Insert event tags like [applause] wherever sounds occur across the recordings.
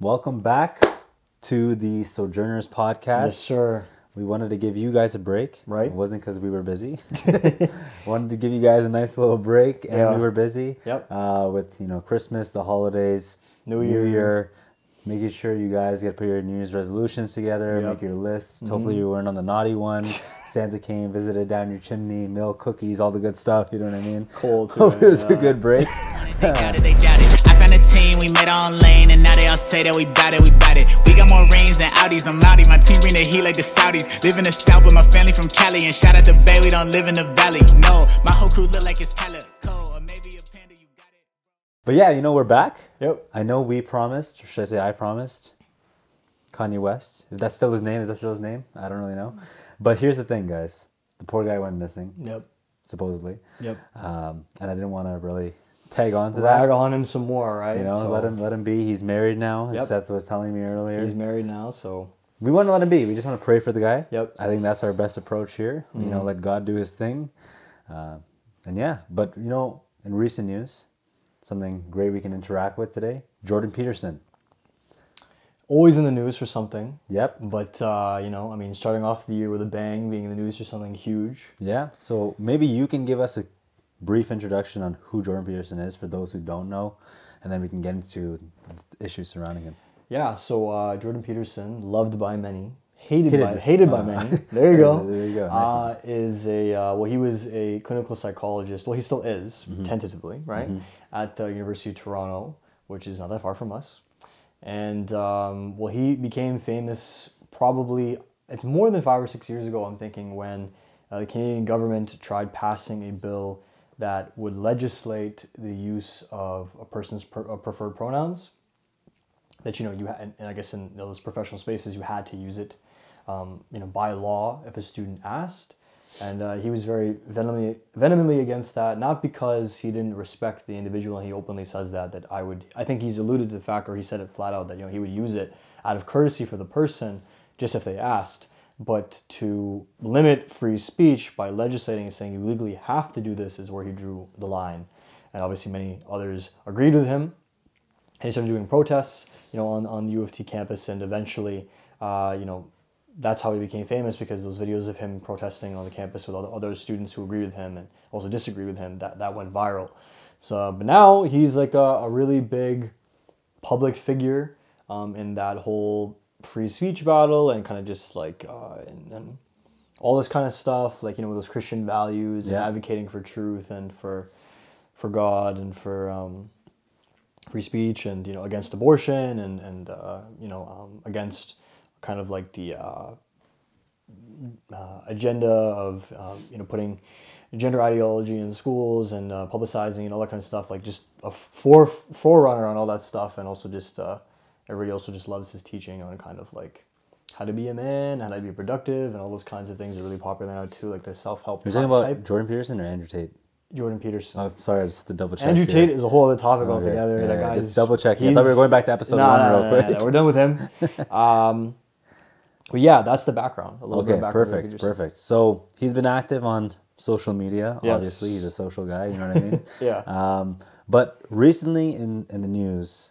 Welcome back to the Sojourners podcast. Yes, sir. We wanted to give you guys a break. Right. It wasn't because we were busy. [laughs] [laughs] wanted to give you guys a nice little break, and Yeah. we were busy. Yep. Uh, with you know Christmas, the holidays, New Year. making sure you guys get put your New Year's resolutions together, Yep. Mm-hmm. make your lists. Hopefully, you weren't on the naughty one. [laughs] Santa came, visited down your chimney, milk, cookies, all the good stuff. You know what I mean? Cold, too, Hope it was a good break. They got it, they got it. I found a team, we made our own lane, and now they all say that we bout it, we bout it. We got more rings than Audis, I'm loudy. My team bring the heat like the Saudis. Live in the South with my family from Cali, and shout out to Bay, we don't live in the valley. No, my whole crew look like it's Calico, or maybe a panda, you got it. But yeah, you know we're back. Yep. I know we promised, or should I say I promised, Kanye West. If that's still his name, is that still his name? I don't really know. But here's the thing, guys. The poor guy went missing, Yep. supposedly. Yep. Um, and I didn't want to really tag on to Rag that. on him some more, right? You know, So, let him let him be. He's married now, as Yep. Seth was telling me earlier. He's married now, so we want to let him be. We just want to pray for the guy. Yep. I think that's our best approach here. You know, let God do his thing. Uh, and yeah, but you know, in recent news, something great we can interact with today. Jordan Peterson. always in the news for something. Yep. But uh, you know, I mean, starting off the year with a bang, being in the news for something huge. Yeah. So maybe you can give us a brief introduction on who Jordan Peterson is for those who don't know, and then we can get into the issues surrounding him. Yeah. So uh, Jordan Peterson, loved by many, hated, Hated. by hated by Uh, many. [laughs] There you go. there you go. Nice uh, is a uh, well, he was a clinical psychologist. Well, he still is Mm-hmm. tentatively, right, at the University of Toronto, which is not that far from us. And um, well, he became famous probably it's more than five or six years ago. I'm thinking when uh, the Canadian government tried passing a bill that would legislate the use of a person's per, uh, preferred pronouns that you know you had, and I guess in those professional spaces you had to use it, um, you know, by law if a student asked, and uh, he was very vehemently against that. Not because he didn't respect the individual, and he openly says that. That I would, I think he's alluded to the fact, or he said it flat out that you know he would use it out of courtesy for the person, just if they asked. But to limit free speech by legislating and saying you legally have to do this is where he drew the line, and obviously many others agreed with him. And he started doing protests, you know, on, on the U of T campus, and eventually, uh, you know, that's how he became famous because those videos of him protesting on the campus with other, students who agreed with him and also disagreed with him, that, that went viral. So, but now he's like a, a really big public figure um, in that whole free speech battle and kind of just like, uh, and, and all this kind of stuff, like, you know, those Christian values and advocating for truth and for, for God and for, um, free speech and you know against abortion and and uh, you know um, against kind of like the uh, uh, agenda of um, you know putting gender ideology in schools and uh, publicizing and all that kind of stuff like just a fore forerunner on all that stuff and also just uh, everybody also just loves his teaching on kind of like how to be a man how to be productive and all those kinds of things are really popular now too like the self-help You're talking about type Jordan Peterson or Andrew Tate? jordan peterson Oh, sorry, I just have to double check. Andrew here. Tate is a whole other topic Okay, altogether. yeah, that yeah, guy's just double check. I thought we were going back to episode No, one no, real no, quick. no, We're done with him. [laughs] um, but yeah, that's the background. A little bit Okay, of background. perfect, perfect. So he's been active on social media. Yes. Obviously, he's a social guy. You know what I mean? [laughs] Yeah. Um, but recently in in the news,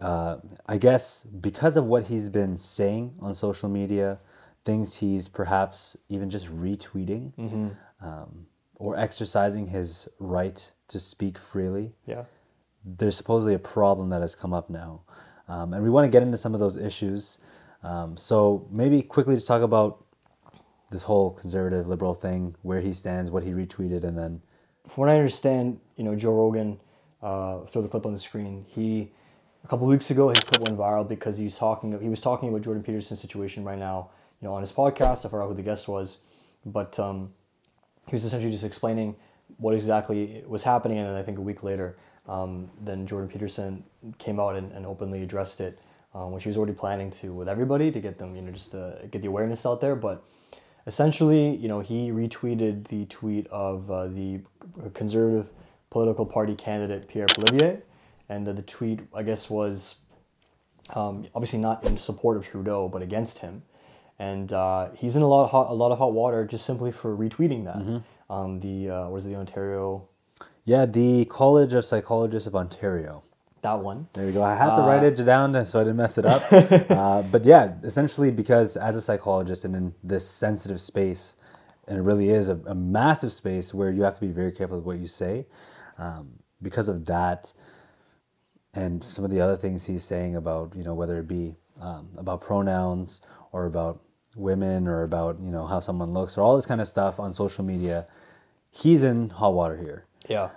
uh, I guess because of what he's been saying on social media, things he's perhaps even just retweeting, Mm-hmm. um, or exercising his right to speak freely. Yeah. there's supposedly a problem that has come up now. Um, and we want to get into some of those issues. Um, so maybe quickly just talk about this whole conservative liberal thing, where he stands, what he retweeted, and then From what I understand, you know, Joe Rogan, uh, throw the clip on the screen. He a couple weeks ago, his clip went viral because he's talking. He was talking about Jordan Peterson's situation right now. You know, on his podcast. I forgot who the guest was, but um, he was essentially just explaining what exactly was happening, and then I think a week later, um, then Jordan Peterson came out and, and openly addressed it, um, which he was already planning to with everybody to get them, you know, just to get the awareness out there. But essentially, you know, he retweeted the tweet of uh, the conservative political party candidate Pierre Poilievre, and uh, the tweet, I guess, was um, obviously not in support of Trudeau, but against him. And uh, he's in a lot of hot, a lot of hot water just simply for retweeting that. Um, the uh, what is it, the Ontario? yeah, the College of Psychologists of Ontario. that one. There you go. I had to write it down [laughs] so I didn't mess it up. [laughs] uh, but yeah, essentially, because as a psychologist and in this sensitive space, and it really is a, a massive space where you have to be very careful with what you say. Um, because of that, and some of the other things he's saying about, you know, whether it be um, about pronouns or about women or about, you know, how someone looks or all this kind of stuff on social media, he's in hot water here. Yeah.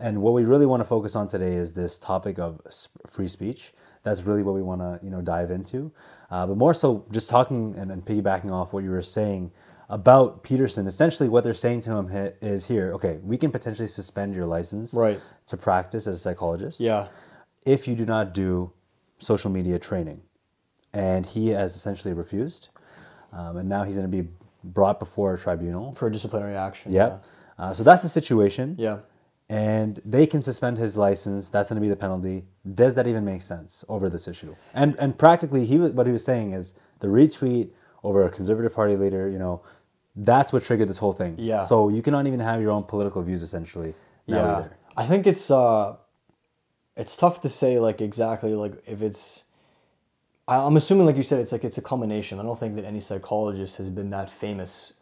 And what we really want to focus on today is this topic of free speech. That's really what we want to, you know, dive into. Uh, but more so, just talking and, and piggybacking off what you were saying about Peterson. Essentially, what they're saying to him is here. Okay, we can potentially suspend your license Right. to practice as a psychologist. Yeah. If you do not do social media training, and he has essentially refused, um, and now he's going to be brought before a tribunal. For disciplinary action. Yep. Uh, so that's the situation Yeah. and they can suspend his license. That's going to be the penalty. Does that even make sense over this issue? And and practically, he what he was saying is the retweet over a conservative party leader. You know, that's what triggered this whole thing. Yeah. So you cannot even have your own political views essentially. Yeah. either. I think it's uh it's tough to say like exactly like if it's I'm assuming like you said it's like it's a combination. I don't think that any psychologist has been that famous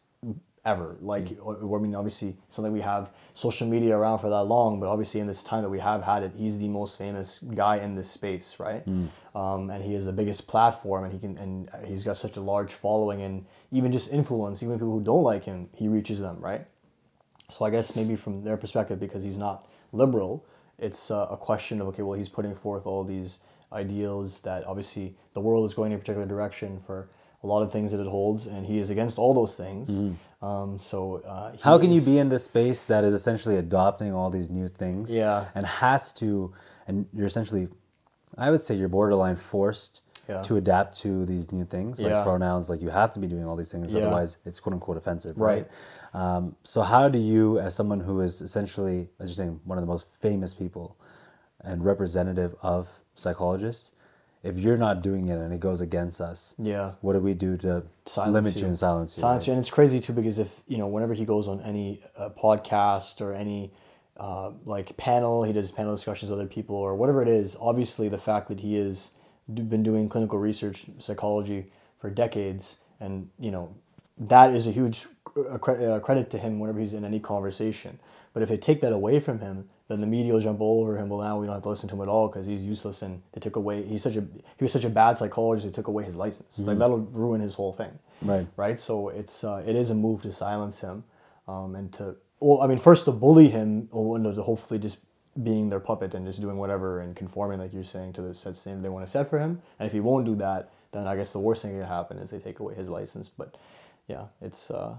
ever. Like Mm. I mean obviously something we have social media around for that long, but obviously in this time that we have had it, he's the most famous guy in this space, right? Mm. Um, and he has the biggest platform and he can and he's got such a large following and even just influence, even people who don't like him, he reaches them, right? So I guess maybe from their perspective, because he's not liberal, it's uh, a question of okay, well, he's putting forth all these ideals that obviously the world is going in a particular direction for a lot of things that it holds, and he is against all those things. Um, so uh, he. How can you be in this space that is essentially adopting all these new things? Yeah. And has to, and you're essentially, I would say you're borderline forced Yeah. to adapt to these new things, like Yeah. pronouns. Like you have to be doing all these things, Yeah. otherwise it's quote unquote offensive, Right. right? Um, so how do you, as someone who is essentially, as you're saying, one of the most famous people and representative of psychologists, if you're not doing it and it goes against us, Yeah. what do we do to silence limit you and silence you? Silence right? you, and it's crazy too because if you know whenever he goes on any uh, podcast or any uh, like panel, he does panel discussions with other people or whatever it is. Obviously, the fact that he has been doing clinical research psychology for decades, and you know that is a huge cre- credit to him whenever he's in any conversation. But if they take that away from him, then the media will jump all over him. Well, now we don't have to listen to him at all because he's useless, and they took away. He's such a he was such a bad psychologist. They took away his license. Like that'll ruin his whole thing Right. right? So it's uh, it is a move to silence him, um, and to well, I mean, first to bully him, or and to hopefully just being their puppet and just doing whatever and conforming, like you're saying, to the set standard they want to set for him. And if he won't do that, then I guess the worst thing that can happen is they take away his license. But yeah, it's uh,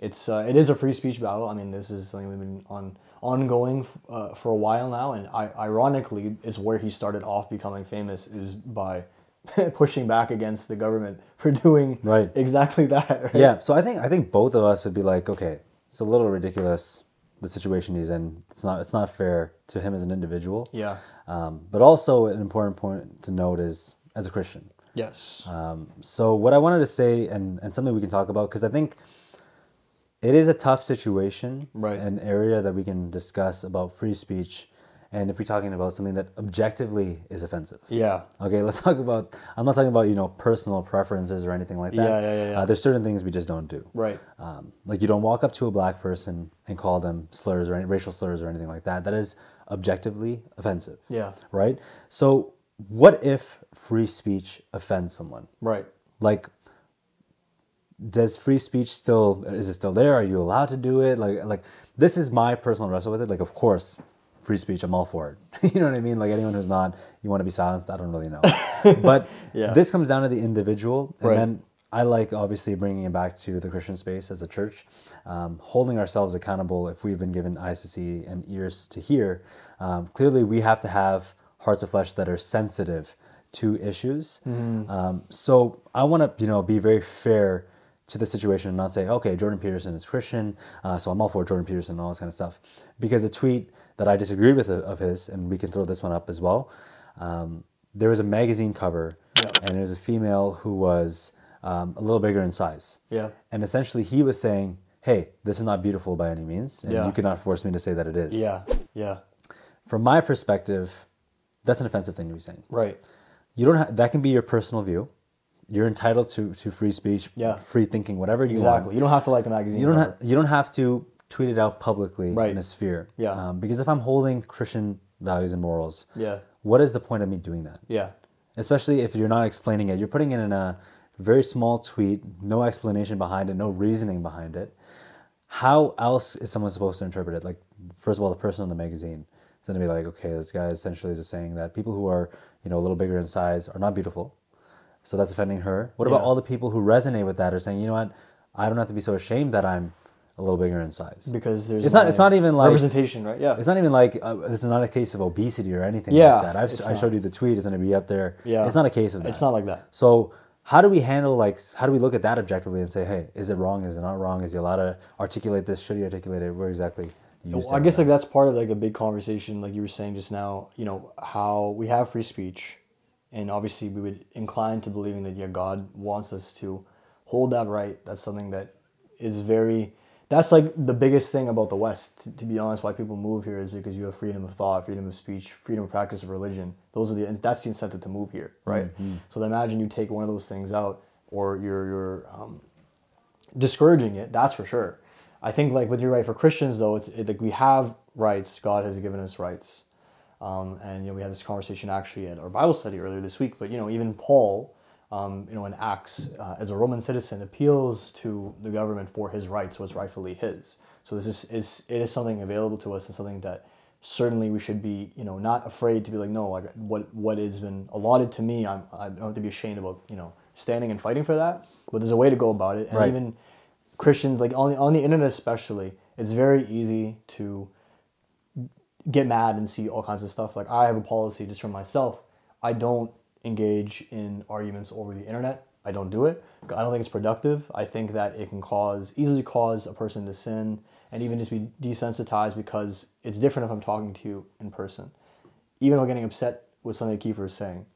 it's uh, it is a free speech battle. I mean, this is something we've been on ongoing uh, for a while now, and I, ironically, is where he started off becoming famous is by [laughs] pushing back against the government [laughs] for doing Right. exactly that. Right? Yeah, so I think I think both of us would be like, okay, it's a little ridiculous the situation he's in. It's not it's not fair to him as an individual. Yeah. Um, but also an important point to note is as a Christian. Yes. Um, so what I wanted to say and and something we can talk about because I think it is a tough situation, Right. An area that we can discuss about free speech, and if we're talking about something that objectively is offensive. yeah. Okay, let's talk about. I'm not talking about you know personal preferences or anything like that. Yeah, yeah, yeah, yeah. Uh, there's certain things we just don't do. Right. Um, like you don't walk up to a black person and call them slurs or any, racial slurs or anything like that. That is objectively offensive. Yeah. Right. So what if free speech offends someone? Right. Like, does free speech still is it still there? Are you allowed to do it? Like, like this is my personal wrestle with it. Like, of course, free speech. I'm all for it. [laughs] you know what I mean? Like anyone who's not, you want to be silenced. I don't really know. [laughs] but Yeah. this comes down to the individual, and Right. then I like obviously bringing it back to the Christian space as a church, um, holding ourselves accountable if we've been given eyes to see and ears to hear. Um, clearly, we have to have hearts of flesh that are sensitive to issues. Um, so I want to, you know, be very fair to the situation and not say, okay, Jordan Peterson is Christian, uh, so I'm all for Jordan Peterson and all this kind of stuff. Because a tweet that I disagreed with of his, and we can throw this one up as well. Um, there was a magazine cover, and it was a female who was um, a little bigger in size. Yeah. And essentially, he was saying, "Hey, this is not beautiful by any means, and Yeah. you cannot force me to say that it is." Yeah. Yeah. From my perspective, that's an offensive thing to be saying. Right. You don't have that can be your personal view. You're entitled to, to free speech, Yeah. free thinking, whatever you Exactly. want. You don't have to like the magazine. You don't have you don't have to tweet it out publicly Right. in a sphere. Yeah. Um, because if I'm holding Christian values and morals, Yeah. what is the point of me doing that? Yeah. Especially if you're not explaining it. You're putting it in a very small tweet, no explanation behind it, no reasoning behind it. How else is someone supposed to interpret it? Like, first of all, the person on the magazine is going to be like, okay, this guy essentially is saying that people who are, you know, a little bigger in size are not beautiful. So that's offending her. What about all the people who resonate with that are saying, you know what, I don't have to be so ashamed that I'm a little bigger in size. Because there's It's not- it's not even like- representation, right? Yeah. It's not even like uh, this is not a case of obesity or anything Yeah, like that. I've, I showed you the tweet. It's going to be up there. Yeah. It's not a case of that. It's not like that. So how do we handle like how do we look at that objectively and say, hey, is it wrong? Is it not wrong? Is he allowed to articulate this? Should he articulate it? Where exactly? you Well, I guess that? like that's part of like a big conversation, like you were saying just now. You know how we have free speech, and obviously we would incline to believing that yeah, God wants us to hold that right. That's something that is very. That's like the biggest thing about the West. To, to be honest, why people move here is because you have freedom of thought, freedom of speech, freedom of practice of religion. Those are the that's the incentive to move here, right? So then imagine you take one of those things out, or you're you're um, discouraging it. That's for sure. I think like with your right for Christians though, it's it, like we have rights. God has given us rights, um, and you know we had this conversation actually at our Bible study earlier this week. But you know even Paul, um, you know in Acts, uh, as a Roman citizen, appeals to the government for his rights, what's rightfully his. So this is, is it is something available to us and something that certainly we should be you know not afraid to be like no like what what has been allotted to me I'm I don't have to be ashamed about you know standing and fighting for that. But there's a way to go about it, and Right. even Christians, like on the, on the internet especially, it's very easy to get mad and see all kinds of stuff. Like I have a policy just for myself. I don't engage in arguments over the internet. I don't do it. I don't think it's productive. I think that it can cause easily cause a person to sin and even just be desensitized because it's different if I'm talking to you in person. Even though getting upset with something Kiefer is saying,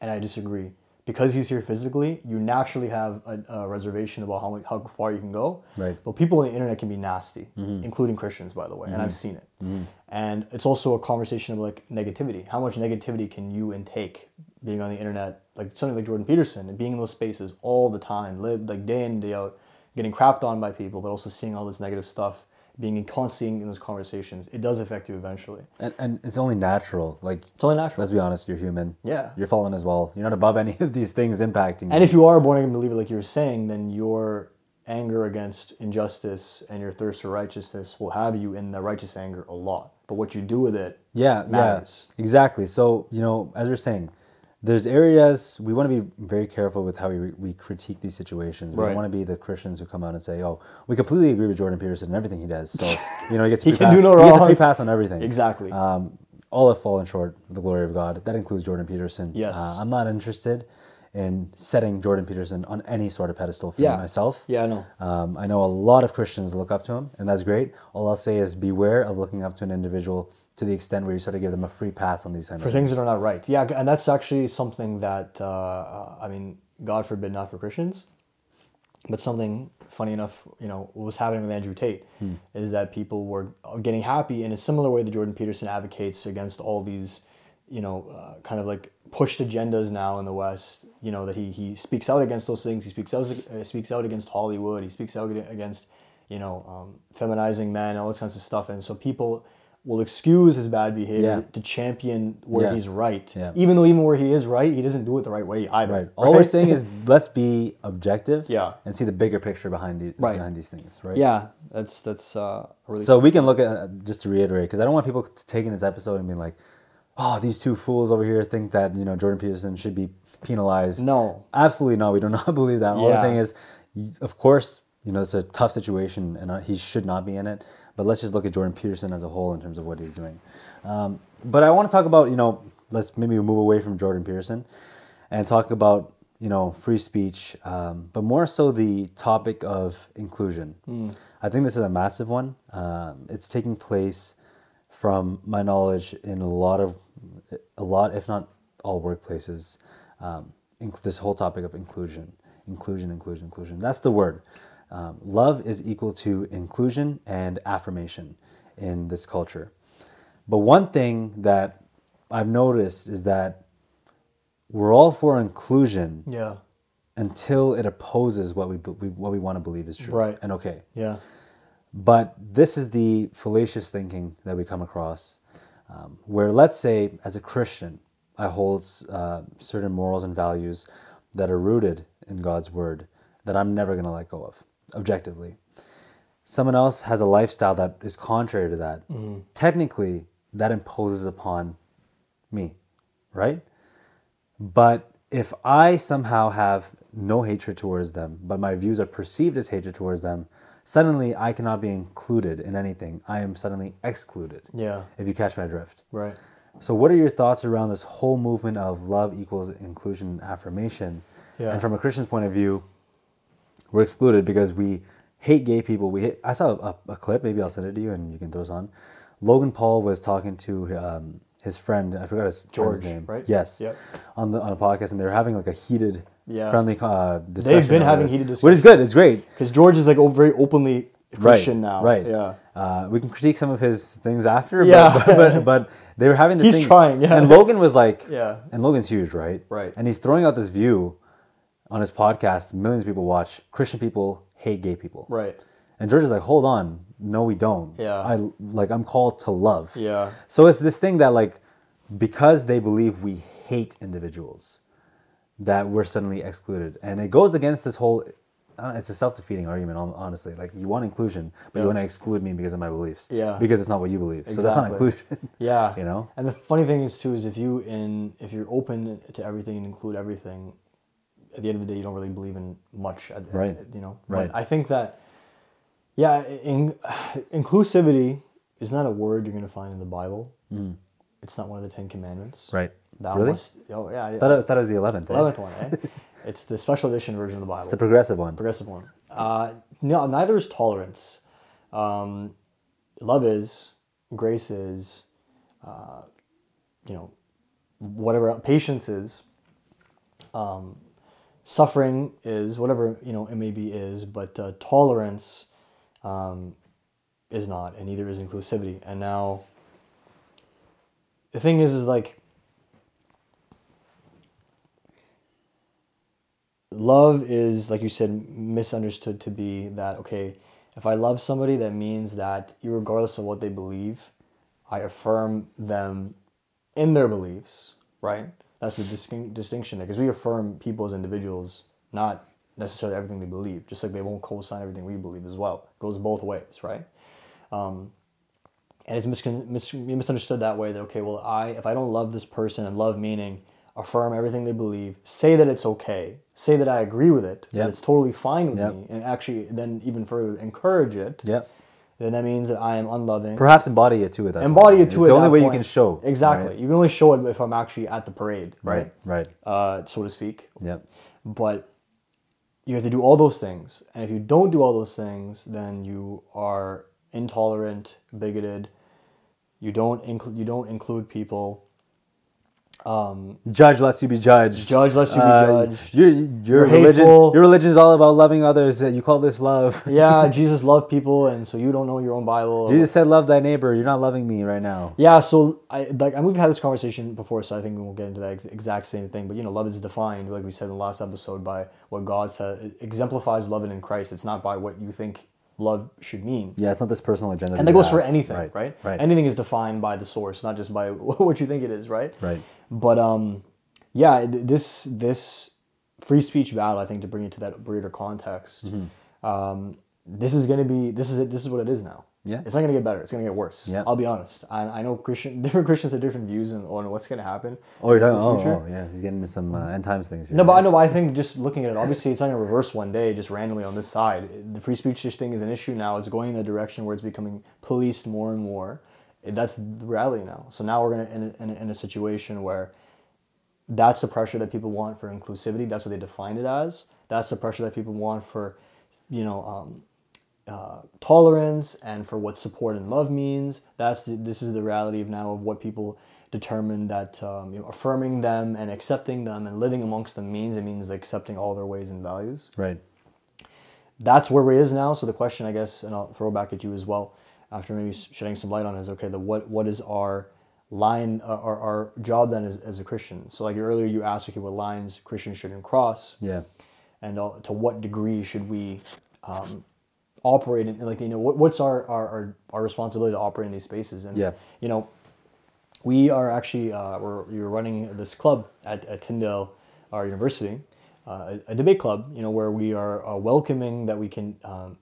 and I disagree. Because he's here physically, you naturally have a, a reservation about how, how far you can go. Right. But people on the internet can be nasty, mm-hmm. including Christians, by the way, and I've mm-hmm. seen it. Mm-hmm. And it's also a conversation of like negativity. How much negativity can you intake being on the internet, like something like Jordan Peterson, and being in those spaces all the time, live like day in and day out, getting crapped on by people, but also seeing all this negative stuff, being in constantly in those conversations. It does affect you eventually. and, and it's only natural. Like It's only natural. let's be honest, you're human. Yeah. You're fallen as well. You're not above any [laughs] of these things impacting you. And if you are a born again believer, like you were saying, then your anger against injustice and your thirst for righteousness will have you in the righteous anger a lot. But what you do with it, yeah, matters. yeah, exactly. So you know, as you're saying, there's areas we want to be very careful with how we, we critique these situations. We Right. don't want to be the Christians who come out and say, "Oh, we completely agree with Jordan Peterson and everything he does." So [laughs] you know, he gets He can pass. do no wrong. He gets a free pass on everything. Exactly. Um, all have fallen short of the glory of God. That includes Jordan Peterson. Yes. Uh, I'm not interested in setting Jordan Peterson on any sort of pedestal for Yeah. myself. yeah, I know. Um, I know a lot of Christians look up to him, and that's great. All I'll say is beware of looking up to an individual to the extent where you sort of give them a free pass on these kind For of things that are not right. Yeah, and that's actually something that, uh, uh, I mean, God forbid not for Christians, but something funny enough, you know, what was happening with Andrew Tate is that people were getting happy in a similar way that Jordan Peterson advocates against all these, you know, uh, kind of like pushed agendas now in the West. You know that he he speaks out against those things. He speaks out uh, speaks out against Hollywood. He speaks out against you know um, feminizing men, all those kinds of stuff. And so people will excuse his bad behavior Yeah. to champion where Yeah. he's right. Yeah. Even though even where he is right, he doesn't do it the right way either. Right. [laughs] All we're saying is [laughs] let's be objective. Yeah. And see the bigger picture behind these Right. behind these things. Right. yeah, that's that's uh, really So we can look at just to reiterate because I don't want people taking this episode and be like, "Oh, these two fools over here think that you know Jordan Peterson should be penalized." No. absolutely not. We do [laughs] not believe that. All I'm saying is, of course, you know it's a tough situation and uh, he should not be in it. But let's just look at Jordan Peterson as a whole in terms of what he's doing. Um, but I want to talk about you know let's maybe move away from Jordan Peterson and talk about you know free speech, um, but more so the topic of inclusion. I think this is a massive one. Um, it's taking place, from my knowledge, in a lot of a lot, if not all workplaces. Um, this whole topic of inclusion, inclusion, inclusion, inclusion. That's the word. Um, love is equal to inclusion and affirmation in this culture. But one thing that I've noticed is that we're all for inclusion Yeah. until it opposes what we, we what we want to believe is true Right. and okay. Yeah. But this is the fallacious thinking that we come across, um, where let's say, as a Christian, I hold uh, certain morals and values that are rooted in God's word that I'm never going to let go of, objectively. Someone else has a lifestyle that is contrary to that. Mm-hmm. Technically, that imposes upon me, right? But if I somehow have no hatred towards them, but my views are perceived as hatred towards them, suddenly I cannot be included in anything. I am suddenly excluded. Yeah. If you catch my drift. Right. So, what are your thoughts around this whole movement of love equals inclusion and affirmation? Yeah. And from a Christian's point of view, we're excluded because we hate gay people. We hate, I saw a, a clip, maybe I'll send it to you and you can throw this on. Logan Paul was talking to um, his friend, I forgot his George, name. right? Yes. Yep. On the on a podcast, and they were having like a heated, Yeah. friendly uh, discussion. They've been having this, heated Which is good. It's great. Because George is like very openly Christian right, now. Right. Yeah. Uh, we can critique some of his things after. Yeah. But, but, but, but they were having this He's thing. trying, yeah. And Logan was like, Yeah. And Logan's huge, right? Right. And he's throwing out this view on his podcast. Millions of people watch. Christian people hate gay people. Right. And George is like, hold on, no, we don't. Yeah. I like I'm called to love. Yeah. So it's this thing that like, because they believe we hate individuals, that we're suddenly excluded, and it goes against this whole. Uh, it's a self-defeating argument, honestly. Like you want inclusion, but you Yeah. want to exclude me because of my beliefs. Yeah. Because it's not what you believe. So that's not Exactly. inclusion. [laughs] Yeah. You know? And the funny thing is too is if you in if you're open to everything and include everything, at the end of the day you don't really believe in much. At, Right. you know. Right. But I think that yeah, in, inclusivity is not a word you're going to find in the Bible. It's not one of the Ten Commandments. Mm. Right. Thou really? must. Oh yeah. I thought, it, thought it was the eleventh. Eleventh one. Eh? [laughs] it's the special edition version of the Bible. It's the progressive one. progressive one. Uh, no, neither is tolerance. Um, love is, grace is, uh, you know, whatever patience is. Um, suffering is whatever you know it maybe is, but uh, tolerance um, is not, and neither is inclusivity. And now, the thing is, is like. love is like you said misunderstood to be that okay if i love somebody that means that regardless of what they believe i affirm them in their beliefs right that's the distin- distinction there because we affirm people as individuals not necessarily everything they believe just like they won't co-sign everything we believe as well it goes both ways right um, and it's miscon- mis- misunderstood that way that okay well i if i don't love this person and love meaning affirm everything they believe say that it's okay say that i agree with it Yep. that it's totally fine with Yep. me and actually then even further encourage it Yep. Then that means that i am unloving Perhaps embody it too at that embody point. it to It's it the only way you can show. exactly right? you can only show it if i'm actually at the parade Right. Right. uh, so to speak Yep. but you have to do all those things and if you don't do all those things then you are intolerant bigoted you don't include you don't include people Judge lets you be judged. Judge lets you be Uh, judged. Your your religion. hateful. Your religion is all about loving others. You call this love. [laughs] yeah [laughs] jesus loved people and so you don't know your own bible Jesus said, "Love thy neighbor." You're not loving me right now. yeah so i like and we've had this conversation before so i think we won't get into that ex- exact same thing but you know love is defined like we said in the last episode by what god says it exemplifies love in christ it's not by what you think love should mean Yeah, it's not this personal agenda. and that goes have. for anything right, Right. Right. anything is defined by the source not just by [laughs] what you think it is right Right. But um yeah this this free speech battle i think to bring it to that greater context Mm-hmm. um this is to be this is it this is what it is now Yeah. it's not going to get better it's going to get worse Yeah. i'll be honest I, I know christian [laughs] different christians have different views on, on what's going to happen Oh, you're talking. Oh, oh, yeah. He's getting into some uh, end times things. Here, No, but I know. but I think just looking at it, obviously, it's not going to reverse one day just randomly on this side. The free speech thing is an issue now. It's going in the direction where it's becoming policed more and more. That's the reality now. So now we're going to in, a- in, a- in a situation where that's the pressure that people want for inclusivity. That's what they define it as. That's the pressure that people want for, you know, um, uh, tolerance and for what support and love means. That's the, this is the reality of now of what people determine that um, you know, affirming them and accepting them and living amongst them means. It means accepting all their ways and values. Right. That's where it is now. So the question, I guess, and I'll throw back at you as well, after maybe shedding some light on, is okay. The what what is our line uh, our, our job then as, as a Christian. So like earlier you asked, okay, what lines Christians shouldn't cross, Yeah. and uh, to what degree should we um, operate in like you know what, what's our, our our our responsibility to operate in these spaces and Yeah. you know we are actually uh, we're, we're running this club at, at Tyndale, our university, uh, a, a debate club. You know where we are uh, welcoming that we can um,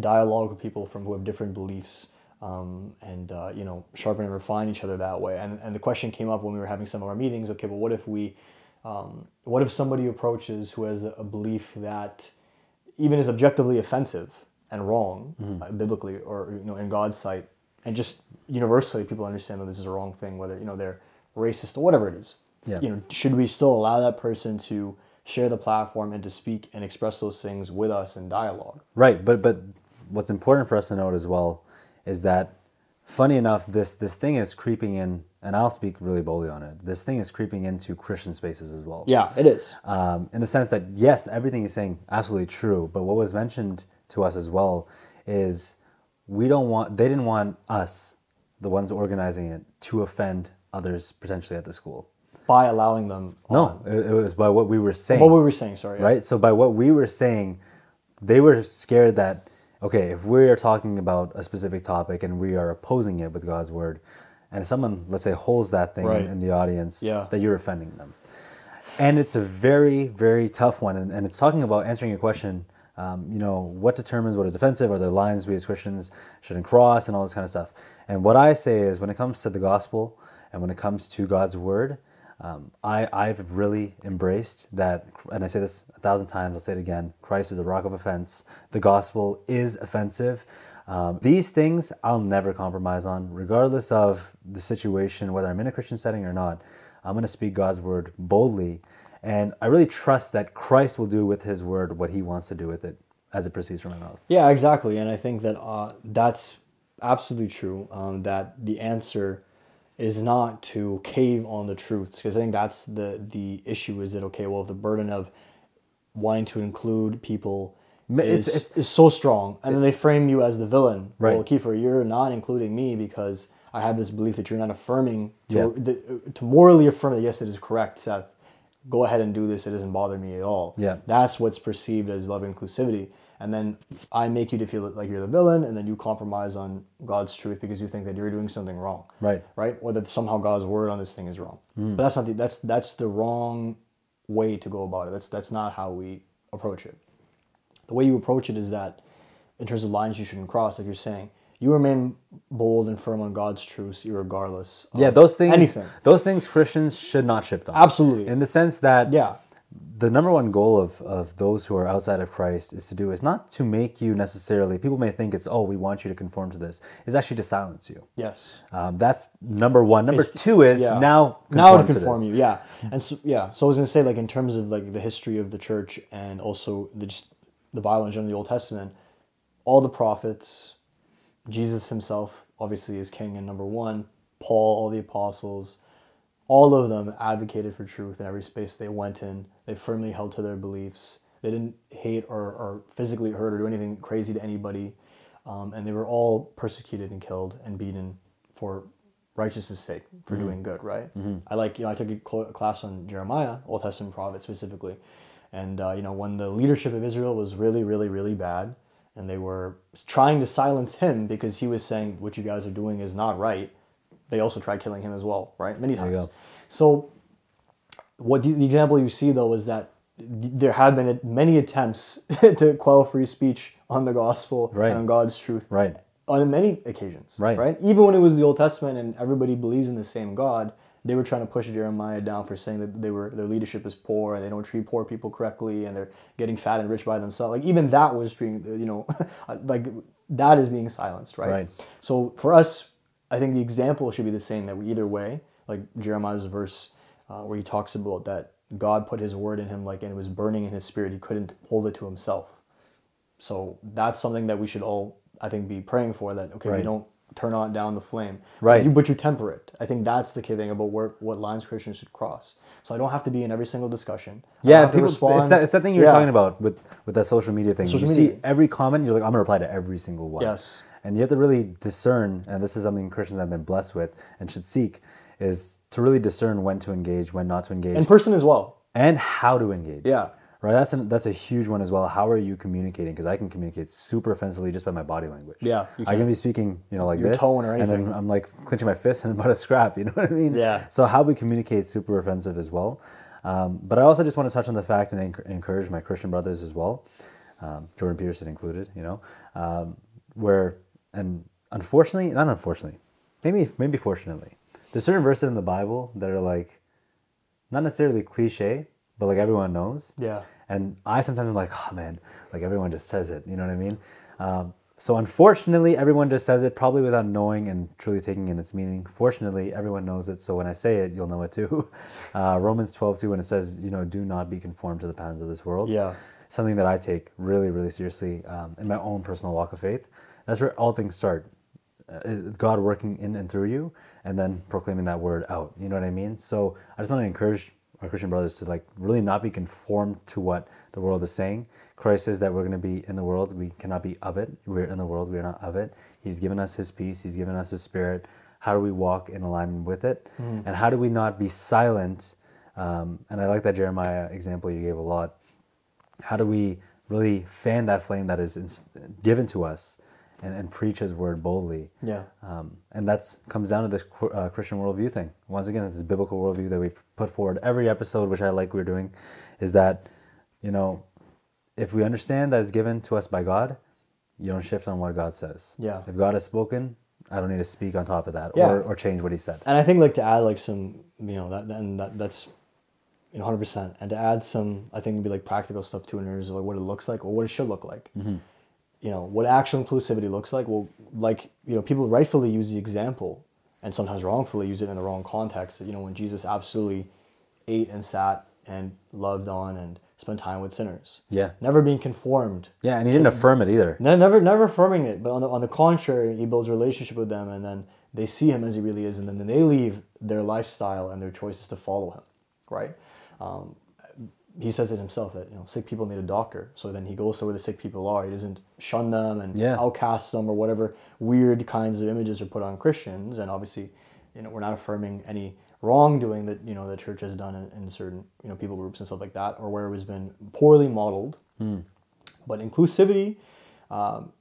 dialogue with people from who have different beliefs. Um, and uh, you know sharpen and refine each other that way. And, and the question came up when we were having some of our meetings. Okay, but what if we, um, what if somebody approaches who has a belief that even is objectively offensive and wrong uh, biblically or you know in God's sight, and just universally people understand that this is a wrong thing, whether you know they're racist or whatever it is. Yeah. You know, should we still allow that person to share the platform and to speak and express those things with us in dialogue? Right, but but what's important for us to note as well is that funny enough this this thing is creeping in and I'll speak really boldly on it. This thing is creeping into Christian spaces as well. Yeah, it is. um, in the sense that yes, everything you're saying absolutely true. But what was mentioned to us as well is we don't want they didn't want us, the ones organizing it, to offend others potentially at the school. By allowing them. No, it, it was by what we were saying. What we were saying, sorry. yeah. right? So by what we were saying, they were scared that okay, if we are talking about a specific topic and we are opposing it with God's word, and someone let's say holds that thing Right. in, in the audience, Yeah. that you're offending them. And it's a very, very tough one, and, and it's talking about answering your question. Um, you know, what determines what is offensive? Are there lines we as Christians shouldn't cross, and all this kind of stuff? And what I say is, when it comes to the gospel and when it comes to God's word, um, I, I've really embraced that, and I say this a thousand times, I'll say it again Christ is a rock of offense. The gospel is offensive. Um, these things I'll never compromise on, regardless of the situation, whether I'm in a Christian setting or not. I'm going to speak God's word boldly. And I really trust that Christ will do with his word what he wants to do with it as it proceeds from my mouth. Yeah, exactly. And I think that uh, that's absolutely true. Um, that the answer is not to cave on the truths, because I think that's the the issue. Is that okay? Well, if the burden of wanting to include people is, it's- it's- is so strong, and then they frame you as the villain. Right. Well, Kiefer, you're not including me because I have this belief that you're not affirming to, Yeah. the, to morally affirm that yes, it is correct, Seth. Go ahead and do this. It doesn't bother me at all. Yeah. That's what's perceived as love inclusivity. And then I make you to feel like you're the villain, and then you compromise on God's truth because you think that you're doing something wrong. Right. Right? Or that somehow God's word on this thing is wrong. Hmm. But that's not the that's that's the wrong way to go about it. That's that's not how we approach it. The way you approach it is that in terms of lines you shouldn't cross, like you're saying, you remain bold and firm on God's truths, regardless. Of Yeah, those things. Anything. Those things Christians should not shift on. Absolutely. In the sense that Yeah. The number one goal of, of those who are outside of Christ is to do is not to make you necessarily. People may think it's oh we want you to conform to this. Is actually to silence you. Yes. Um, that's number one. Number It's- two is yeah. now now to conform this. you yeah and so yeah so i was going to say like in terms of like the history of the church and also the just the bible in general the old testament all the prophets jesus himself obviously is king and number one paul all the apostles all of them advocated for truth in every space they went in. They firmly held to their beliefs. They didn't hate or, or physically hurt or do anything crazy to anybody. Um, and they were all persecuted and killed and beaten for righteousness sake for doing good right? I like you know i took a cl- class on jeremiah old testament prophet specifically. And uh, you know when the leadership of israel was really really really bad and they were trying to silence him because he was saying what you guys are doing is not right they also tried killing him as well right many you times go. so what the, the example you see though is that th- there have been many attempts [laughs] to quell free speech on the gospel Right. and on God's truth Right. on many occasions Right. right even when it was the Old Testament and everybody believes in the same God they were trying to push Jeremiah down for saying that they were their leadership is poor and they don't treat poor people correctly and they're getting fat and rich by themselves like even that was being you know [laughs] like that is being silenced right? Right. so for us I think the example should be the same that we either way, like Jeremiah's verse uh, where he talks about that God put his word in him like and it was burning in his spirit. He couldn't hold it to himself. So that's something that we should all, I think, be praying for that, okay, we don't turn on down the flame. Right. But you, but you temper it. I think that's the key thing about where, what lines Christians should cross. So I don't have to be in every single discussion. I Yeah, to people. It's respond- that, it's that thing you were Yeah. talking about with with that social media thing. Social you media. see every comment, you're like, I'm gonna reply to every single one. Yes. And you have to really discern, and this is something Christians have been blessed with and should seek, is to really discern when to engage, when not to engage, In person as well. and how to engage. Yeah. Right. That's a, that's a huge one as well. How are you communicating? Because I can communicate super offensively just by my body language. Yeah, I can. be speaking, you know, like Your this, tone or and then I'm like clenching my fists [laughs] and about to scrap. You know what I mean? Yeah. So how we communicate super offensive as well. Um, but I also just want to touch on the fact and enc- encourage my Christian brothers as well, um, Jordan Peterson included. You know, um, where and unfortunately, not unfortunately, maybe maybe fortunately, there's certain verses in the Bible that are like not necessarily cliche, but like everyone knows. Yeah. And I sometimes am like, oh man, like everyone just says it. You know what I mean? Um, so unfortunately, everyone just says it probably without knowing and truly taking in its meaning. Fortunately, everyone knows it. So when I say it, you'll know it too. [laughs] Uh, Romans 12, 2, when it says, you know, do not be conformed to the patterns of this world. Yeah. Something that I take really, really seriously um, in my own personal walk of faith. That's where all things start. Uh, is God working in and through you, and then proclaiming that word out. You know what I mean? So I just want to encourage our Christian brothers to like really not be conformed to what the world is saying. Christ says that we're going to be in the world. We cannot be of it. We're in the world. We are not of it. He's given us His peace. He's given us His Spirit. How do we walk in alignment with it? And how do we not be silent? Um, and I like that Jeremiah example you gave a lot how do we really fan that flame that is ins- given to us and, and preach his word boldly Yeah. um, and that comes down to this uh, christian worldview thing once again it's this biblical worldview that we put forward every episode which i like we're doing is that you know if we understand that it's given to us by god you don't shift on what god says Yeah. if god has spoken i don't need to speak on top of that Yeah. or, or change what he said And I think like to add like some, you know, that and that that's, you know, hundred percent. And to add some, I think maybe like practical stuff too in terms of like what it looks like or what it should look like. You know, what actual inclusivity looks like. Well, like you know, people rightfully use the example, and sometimes wrongfully use it in the wrong context. You know, when Jesus absolutely ate and sat and loved on and spent time with sinners. Yeah. Never being conformed yeah and he didn't affirm it either Ne- never, never affirming it, but on the on the contrary, he builds a relationship with them, and then they see him as he really is, and then they leave their lifestyle and their choices to follow him, right? Um, he says it himself that you know sick people need a doctor, so then he goes to where the sick people are. He doesn't shun them and Yeah. outcast them or whatever weird kinds of images are put on Christians, and obviously, you know, we're not affirming any wrongdoing that you know the church has done in, in certain you know people groups and stuff like that, or where it has been poorly modeled. But inclusivity, um,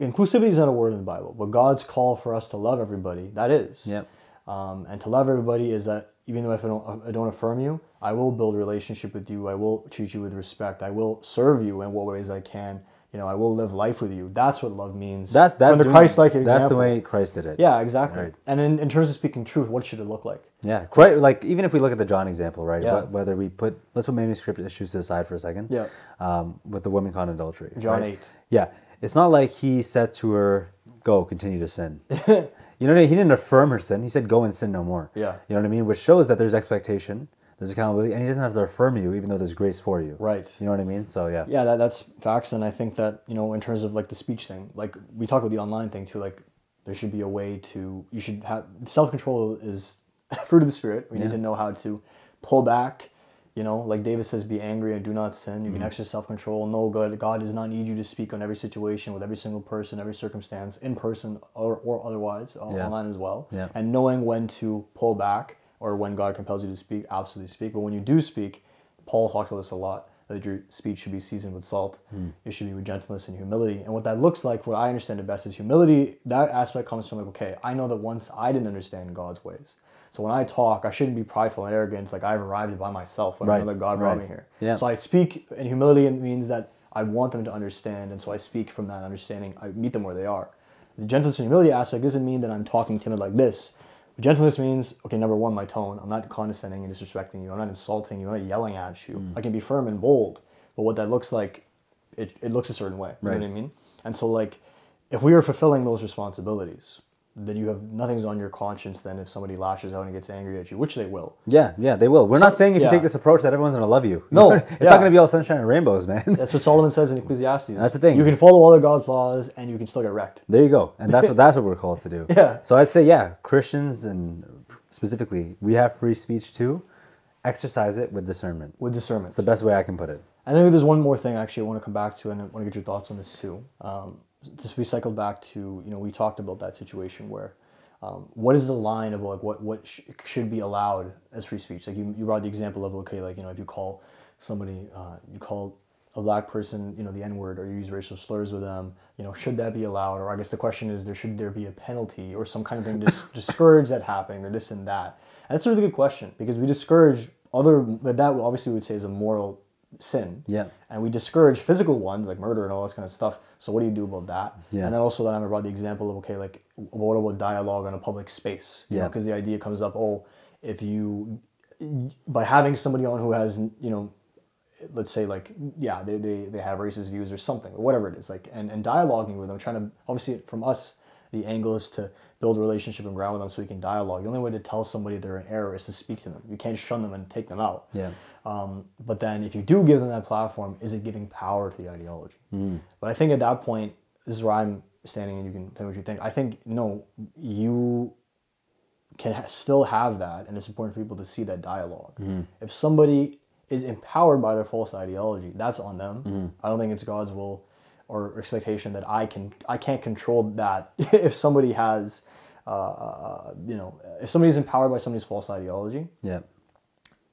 inclusivity is not a word in the Bible, but God's call for us to love everybody, that is. Yep. Um, and to love everybody is that even though if I don't, I don't affirm you, I will build a relationship with you. I will treat you with respect. I will serve you in what ways I can. You know, I will live life with you. That's what love means. that's that's from the Christ-like example. that's the way christ did it Yeah, exactly. Right. And in, in terms of speaking truth, what should it look like? Yeah, quite like even if we look at the John example, right? Yeah. Whether we put let's put manuscript issues to the side for a second. Yeah. Um, with the woman caught in adultery. John right? 8. Yeah, it's not like he said to her, "Go, continue to sin." [laughs] you know, what I mean? he didn't affirm her sin. He said, "Go and sin no more." Yeah. You know what I mean? Which shows that there's expectation, there's accountability, and he doesn't have to affirm you, even though there's grace for you. Right. You know what I mean? So yeah. Yeah, that, that's facts, and I think that you know, in terms of like the speech thing, like we talk about the online thing too. Like, there should be a way to you should have self control is [laughs] fruit of the spirit. We Yeah. need to know how to pull back. You know, like David says, be angry and do not sin. You can mm-hmm. exercise self control. No God. God does not need you to speak on every situation with every single person, every circumstance, in person or, or otherwise, uh, Yeah. online as well. Yeah. And knowing when to pull back or when God compels you to speak, absolutely speak. But when you do speak, Paul talked about this a lot. That your speech should be seasoned with salt. Mm. It should be with gentleness and humility. And what that looks like, what I understand it best is humility. That aspect comes from like, okay, I know that once I didn't understand God's ways. So when I talk, I shouldn't be prideful and arrogant, like I've arrived by myself I Right, know that God brought right. me here. Yeah. So I speak in humility and means that I want them to understand, and so I speak from that understanding. I meet them where they are. The gentleness and humility aspect doesn't mean that I'm talking timid like this. Gentleness means, okay, number one, my tone. I'm not condescending and disrespecting you. I'm not insulting you. I'm not yelling at you. Mm. I can be firm and bold, but what that looks like, it, it looks a certain way. You know what I mean? And so, like, if we are fulfilling those responsibilities, then you have nothing's on your conscience then if somebody lashes out and gets angry at you, which they will. Yeah, yeah, they will. We're not saying if yeah. you take this approach that everyone's gonna love you. No, [laughs] it's yeah. not gonna be all sunshine and rainbows, man. That's what Solomon says in Ecclesiastes. That's the thing. You can follow all of God's laws and you can still get wrecked. There you go, and that's what that's what we're called to do. [laughs] Yeah. So I'd say, yeah, Christians and specifically, we have free speech too. Exercise it with discernment. With discernment. It's the best way I can put it. I think there's one more thing actually I want to come back to, and I want to get your thoughts on this too. Um, just we cycled back to you know we talked about that situation where um, what is the line of like what what sh- should be allowed as free speech? Like you, you brought the example of okay, like you know if you call somebody uh, you call a black person you know the N word or you use racial slurs with them, you know should that be allowed? Or I guess the question is there should there be a penalty or some kind of thing to dis- [laughs] discourage that happening or this and that? And that's a really good question because we discourage other but that obviously we would say is a moral sin. Yeah. And we discourage physical ones like murder and all this kind of stuff. So what do you do about that? Yeah. And then also then I brought the example of okay, like what about dialogue on a public space? You Yeah. Because the idea comes up, oh, if you by having somebody on who has you know, let's say like yeah, they, they, they have racist views or something or whatever it is like and, and dialoguing with them, trying to obviously from us the angle is to build a relationship and ground with them so we can dialogue. The only way to tell somebody they're in error is to speak to them. You can't shun them and take them out. Yeah. Um, but then if you do give them that platform, is it giving power to the ideology? Hmm. But I think at that point, this is where I'm standing, and you can tell me what you think. I think no, you can ha- still have that, and it's important for people to see that dialog hmm. If somebody is empowered by their false ideology, that's on them. Hmm. I don't think it's God's will or expectation that I can I can't control that. [laughs] if somebody has, uh, you know, if somebody's empowered by somebody's false ideology, Yeah.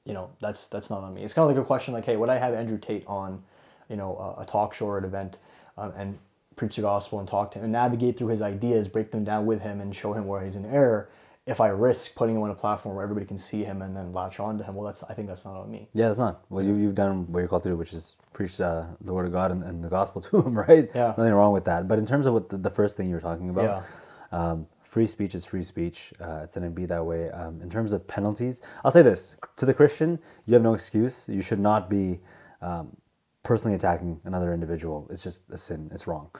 you know that's that's not on me. It's kind of like a question like, hey, would I have Andrew Tate on, you know, a, a talk show or an event, um, and preach the gospel and talk to him and navigate through his ideas, break them down with him, and show him where he's in error? If I risk putting him on a platform where everybody can see him and then latch on to him, well, that's I think that's not on me. Yeah, that's not. Well, you, you've done what you're called to do, which is preach uh, the word of God and, and the gospel [laughs] to him, right? Yeah. Nothing wrong with that. But in terms of what the, the first thing you were talking about, um, free speech is free speech. Uh, it's going to be that way. Um, in terms of penalties, I'll say this to the Christian, you have no excuse. You should not be um, personally attacking another individual. It's just a sin. It's wrong.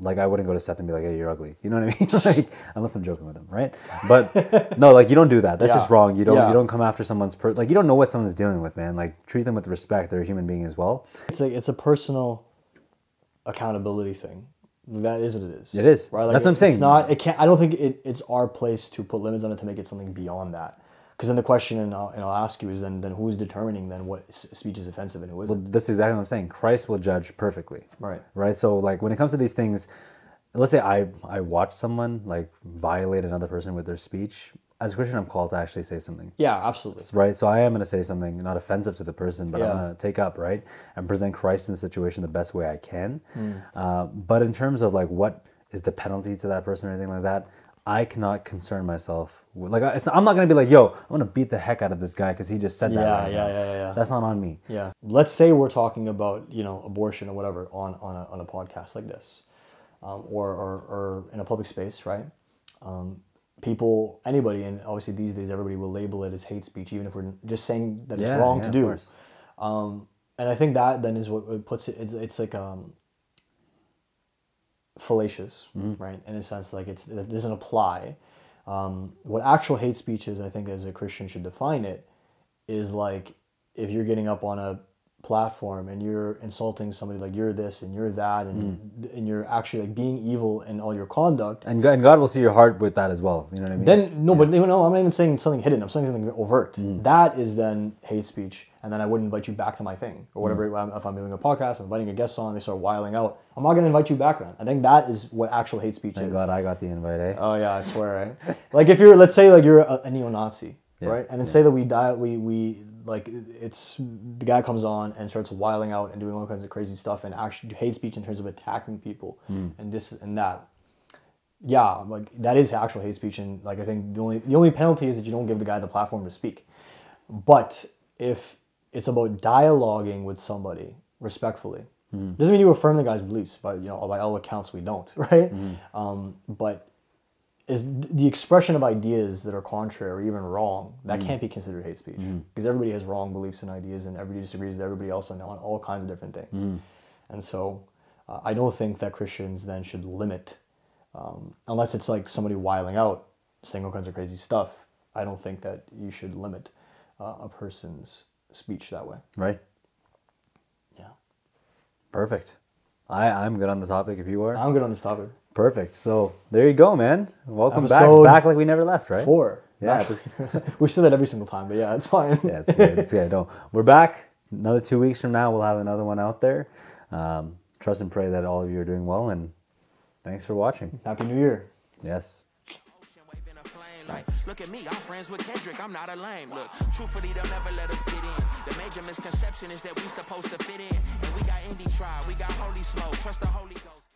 Like I wouldn't go to Seth and be like, "Hey, you're ugly." You know what I mean? [laughs] [laughs] like, unless I'm joking with him, right? But no, like you don't do that. That's Yeah. just wrong. You don't. Yeah. You don't come after someone's per- like you don't know what someone's dealing with, man. Like treat them with respect. They're a human being as well. It's like it's a personal accountability thing. That is what it is. It is. Right. Like That's what I'm saying. It's not. It can't. I don't think it, it's our place to put limits on it to make it something beyond that. Because then the question, and I'll, and I'll ask you, is then then who's determining then what speech is offensive and who isn't? Well, that's exactly what I'm saying. Christ will judge perfectly. Right. Right. So like when it comes to these things, let's say I I watch someone like violate another person with their speech. As a Christian, I'm called to actually say something. yeah, absolutely. Right. So I am going to say something not offensive to the person, but I'm going to take up right and present Christ in the situation the best way I can. Hmm. Uh, but in terms of like what is the penalty to that person or anything like that, I cannot concern myself. Like I'm not going to be like, yo, I'm going to beat the heck out of this guy because he just said that. Yeah, right yeah, now." yeah, yeah, yeah. That's not on me. Yeah. Let's say we're talking about you know abortion or whatever on on a, on a podcast like this, um, or, or or in a public space, right? Um, people, anybody, and obviously these days everybody will label it as hate speech, even if we're just saying that it's Yeah, wrong yeah, to do. Um, and I think that then is what what puts it. It's, it's like um, fallacious, Mm-hmm. right? In a sense, like it's it doesn't apply. Um, what actual hate speech is, I think, as a Christian should define it, is like if you're getting up on a platform and you're insulting somebody like you're this and you're that and Mm. and you're actually like being evil in all your conduct And God, and God will see your heart with that as well. You know what I mean? then no, but no, I'm not even saying something hidden. I'm saying something overt. Mm. That is then hate speech, and then I wouldn't invite you back to my thing or whatever. Mm. If I'm doing a podcast, I'm inviting a guest on, they start wiling out. I'm not going to invite you back. Then I think that is what actual hate speech Thank is. God I got the invite, eh? Oh yeah, I swear, right? like if you're, let's say, like you're a, a neo-Nazi, Yeah, right? And then say that we die, we we like it's the guy comes on and starts wiling out and doing all kinds of crazy stuff and actually hate speech in terms of attacking people Hmm. and this and that. Yeah, like that is actual hate speech, and like I think the only the only penalty is that you don't give the guy the platform to speak. But if it's about dialoguing with somebody respectfully, doesn't mean you affirm the guy's beliefs. But you know, by all accounts, we don't, [laughs] right? Um, but is the expression of ideas that are contrary or even wrong that can't be considered hate speech because everybody has wrong beliefs and ideas and everybody disagrees with everybody else on, on all kinds of different things. And so uh, i don't think that christians then should limit um, unless it's like somebody wiling out saying all kinds of crazy stuff i don't think that you should limit uh, a person's speech that way. Right? yeah. Perfect. I, I'm good on the topic if you are. i'm good on this topic Perfect. So there you go, man. Welcome Episode back. Back like we never left, right? four Yeah, [laughs] we say that every single time but yeah it's fine Yeah, it's good. It's good. No, we're back. Another two weeks from now, we'll have another one out there. Um, trust and pray that all of you are doing well, and thanks for watching. happy new year Yes. Like, look at me, I'm friends with Kendrick. I'm not a lame. Look, truthfully, they'll never let us get in. The major misconception is that we supposed to fit in. And we got indie tribe, we got holy smoke. Trust the Holy Ghost.